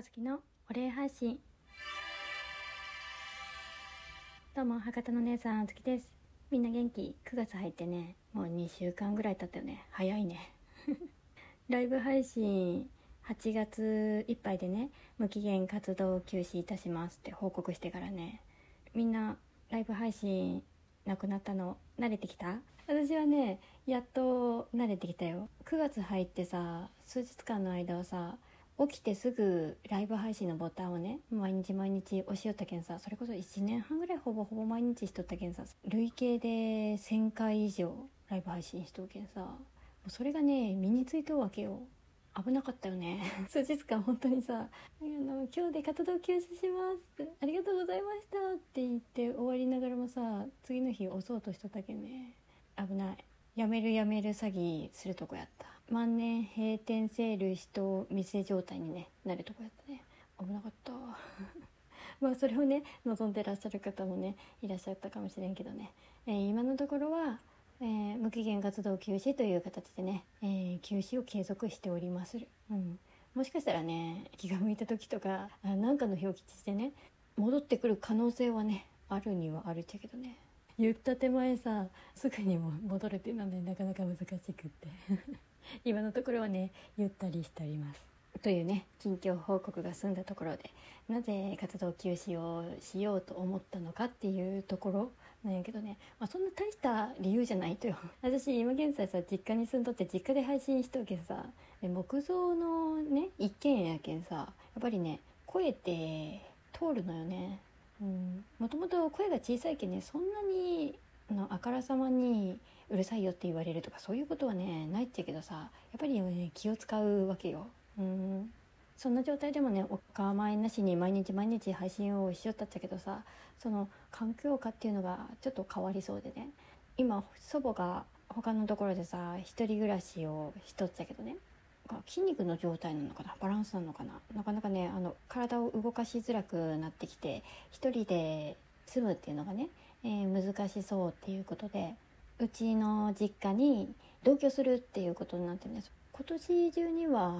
あずきのお礼配信。どうも博多の姉さんあずきです。みんな元気？9月入ってねもう2週間ぐらい経ったよね。早いね。ライブ配信8月いっぱいでね無期限活動休止いたしますって報告してからね。みんなライブ配信なくなったの慣れてきた？私はねやっと慣れてきたよ。9月入ってさ数日間の間はさ起きてすぐライブ配信のボタンをね毎日毎日押しよったけんさそれこそ1年半ぐらいほぼほぼ毎日しとったけんさ累計で1000回以上ライブ配信しとけんさもうそれがね身についとるわけよ。危なかったよね。数日間本当にさ「今日で活動休止します」ありがとうございました」って言って終わりながらもさ次の日押そうとしとったけんね。危ない。やめるやめる詐欺するとこやった。万年閉店セール人店状態にねなるとこやったね。危なかった。まあそれをね望んでらっしゃる方もねいらっしゃったかもしれんけどね、えー、今のところは、えー、無期限活動休止という形でね、えー、休止を継続しておりまする、うん、もしかしたらね気が向いた時とか何かの表記してね戻ってくる可能性はねあるにはあるっちゃけどね。言った手前さすぐにも戻るっていうのはねなかなか難しくって。今のところはねゆったりしております。というね近況報告が済んだところでなぜ活動休止をしようと思ったのかっていうところなんやけどね、まあ、そんな大した理由じゃないとよ。私今現在さ実家に住んどって実家で配信しとけさ木造のね一軒家やけんさやっぱりね声って通るのよね。うん。もともと声が小さいけんねそんなにのあからさまにうるさいよって言われるとかそういうことはねないっちゃけどさやっぱりね気を使うわけよ。うん。そんな状態でもねお構いなしに毎日毎日配信をしよったっちゃけどさその環境下っていうのがちょっと変わりそうでね。今祖母が他のところでさ一人暮らしをしとっちゃけどね。筋肉の状態なのかな？バランスなのかな？なかなかねあの体を動かしづらくなってきて一人で住むっていうのがね、えー、難しそうっていうことでうちの実家に同居するっていうことになってるんです。今年中には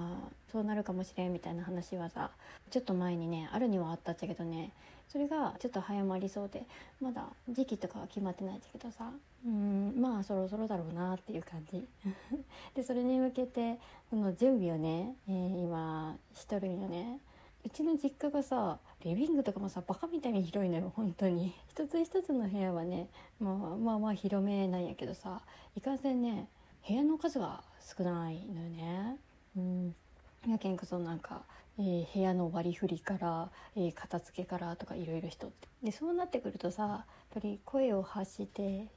そうなるかもしれんみたいな話はさちょっと前にねあるにはあったっちゃけどねそれがちょっと早まりそうでまだ時期とかは決まってないっちゃけどさうんまあそろそろだろうなっていう感じ。でそれに向けてその準備をね、えー、今しとるんよね。うちの実家がさリビングとかもさバカみたいに広いのよ本当に。一つ一つの部屋はね、まあ、まあまあ広めなんやけどさいかんせんね部屋の数が少ないのよね。うん。やけんこそなんか、えー、部屋の割り振りから、えー、片付けからとかいろいろしとって。でそうなってくるとさやっぱり声を発して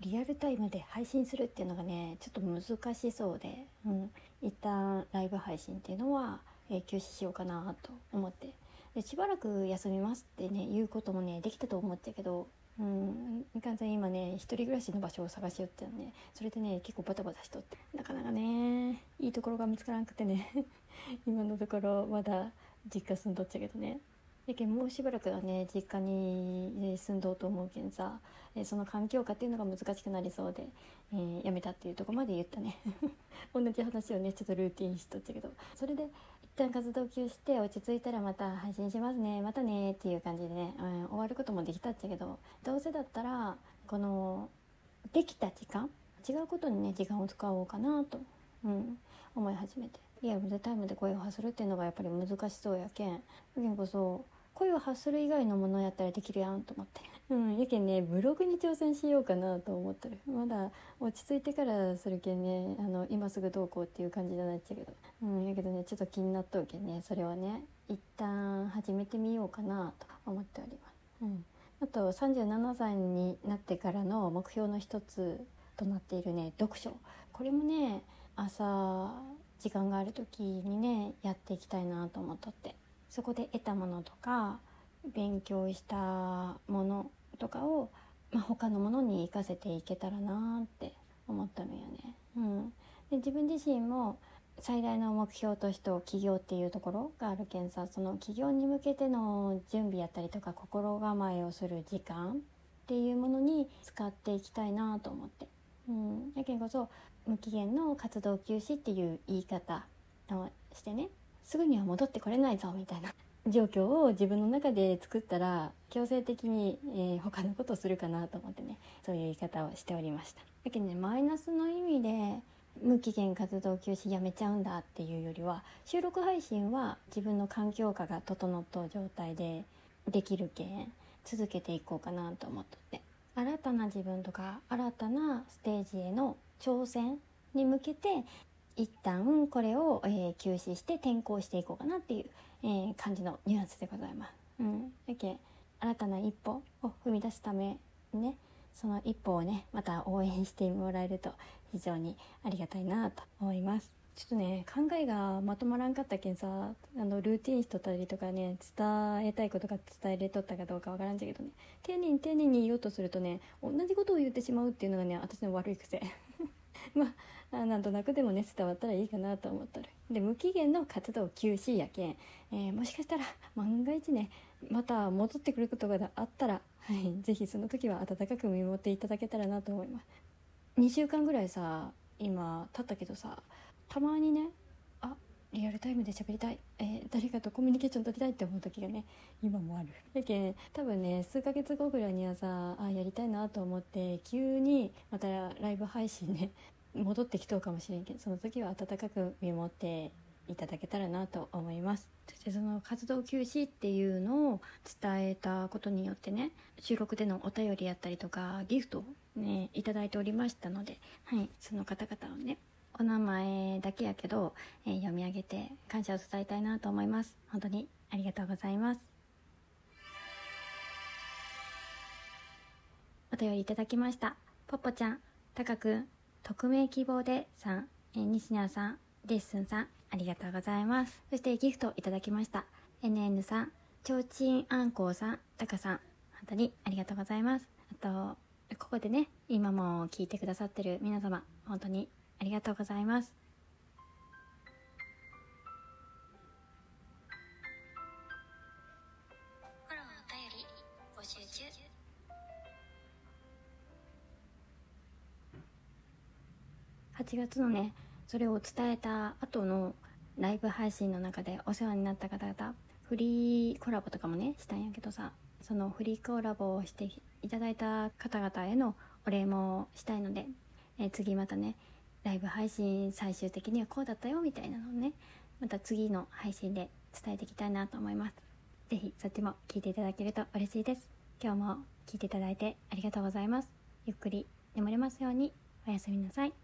リアルタイムで配信するっていうのがねちょっと難しそうで、うん、一旦ライブ配信っていうのはえ、休止しようかなと思って。でしばらく休みますってね言うこともねできたと思っちゃけどうん完全に今ね一人暮らしの場所を探しよってね。それでね結構バタバタしとって。なかなかねいいところが見つからなくてね。今のところまだ実家住んどっちゃけどね。やけんもうしばらくはね実家に住んどうと思うけんさ、えその環境下っていうのが難しくなりそうで、えー、やめたっていうとこまで言ったね。同じ話をねちょっとルーティンしとっちゃけど。それで一旦活動休止して落ち着いたらまた配信しますねまたねっていう感じでね、うん、終わることもできたっちゃけどどうせだったらこのできた時間？違うことにね時間を使おうかなと、うん、思い始めて。リアルでタイムで声を発するっていうのがやっぱり難しそうやけんやけんこそ声を発する以外のものやったらできるやんと思って。うん、やけんね、ブログに挑戦しようかなと思ってる。まだ落ち着いてからするけんね、あの、今すぐどうこうっていう感じじゃないっちゃけど。うん、やけどね、ちょっと気になっとるけんね、それはね、一旦始めてみようかなと思っております。うん。あと、37歳になってからの目標の一つとなっているね、読書。これもね、朝、時間がある時にね、やっていきたいなと思っとって。そこで得たものとか勉強したものとかを、まあ、他のものに活かせていけたらなって思ったのよね。うん、で自分自身も最大の目標として起業っていうところがあるけんさその起業に向けての準備やったりとか心構えをする時間っていうものに使っていきたいなと思って。うん、やけんこそ無期限の活動休止っていう言い方をしてねすぐには戻ってこれないぞみたいな状況を自分の中で作ったら強制的に、えー、他のことをするかなと思ってねそういう言い方をしておりました。だけどねマイナスの意味で無期限活動休止やめちゃうんだっていうよりは収録配信は自分の環境下が整った状態でできるけん続けていこうかなと思っとって。新たな自分とか新たなステージへの挑戦に向けて一旦これを、えー、休止して転校していこうかなっていう、えー、感じのニュアンスでございます。うん、だけ新たな一歩を踏み出すためにねその一歩をねまた応援してもらえると非常にありがたいなと思います。ちょっとね考えがまとまらんかったけんさあのルーティンしとったりとかね伝えたいことが伝えれとったかどうかわからんじゃけどね丁寧に丁寧に言おうとするとね同じことを言ってしまうっていうのがね私の悪い癖 まあなんとなくでもね伝わったらいいかなと思ったらで無期限の活動休止やけん、えー、もしかしたら万が一ねまた戻ってくることがあったら、はい、ぜひその時は温かく見守っていただけたらなと思います。2週間ぐらいさ今経ったけどさたまにねリアルタイムで喋りたい、えー、誰かとコミュニケーション取りたいって思う時がね今もある。だけ多分ね数ヶ月後ぐらいにはさあやりたいなと思って急にまたライブ配信ね戻ってきとうかもしれんけどその時は温かく見守っていただけたらなと思います。そしてその活動休止っていうのを伝えたことによってね収録でのお便りやったりとかギフトをねいただいておりましたので、はい、その方々をねお名前だけやけど、えー、読み上げて感謝を伝えたいなと思います。本当にありがとうございます。お便りいただきました。ポッポちゃんたかくん匿名希望でさん、えー、西野さんレッスンさんありがとうございます。そしてギフトいただきました。NN さんちょうちんあんこうさんたかさん本当にありがとうございます。あとここでね今も聞いてくださってる皆様本当にありがとうございます。8月のねそれを伝えた後のライブ配信の中でお世話になった方々フリーコラボとかもねしたんやけどさそのフリーコラボをしていただいた方々へのお礼もしたいので、え次またねライブ配信最終的にはこうだったよみたいなのをねまた次の配信で伝えていきたいなと思います。是非そっちも聞いていただけると嬉しいです。今日も聞いていただいてありがとうございます。ゆっくり眠れますように。おやすみなさい。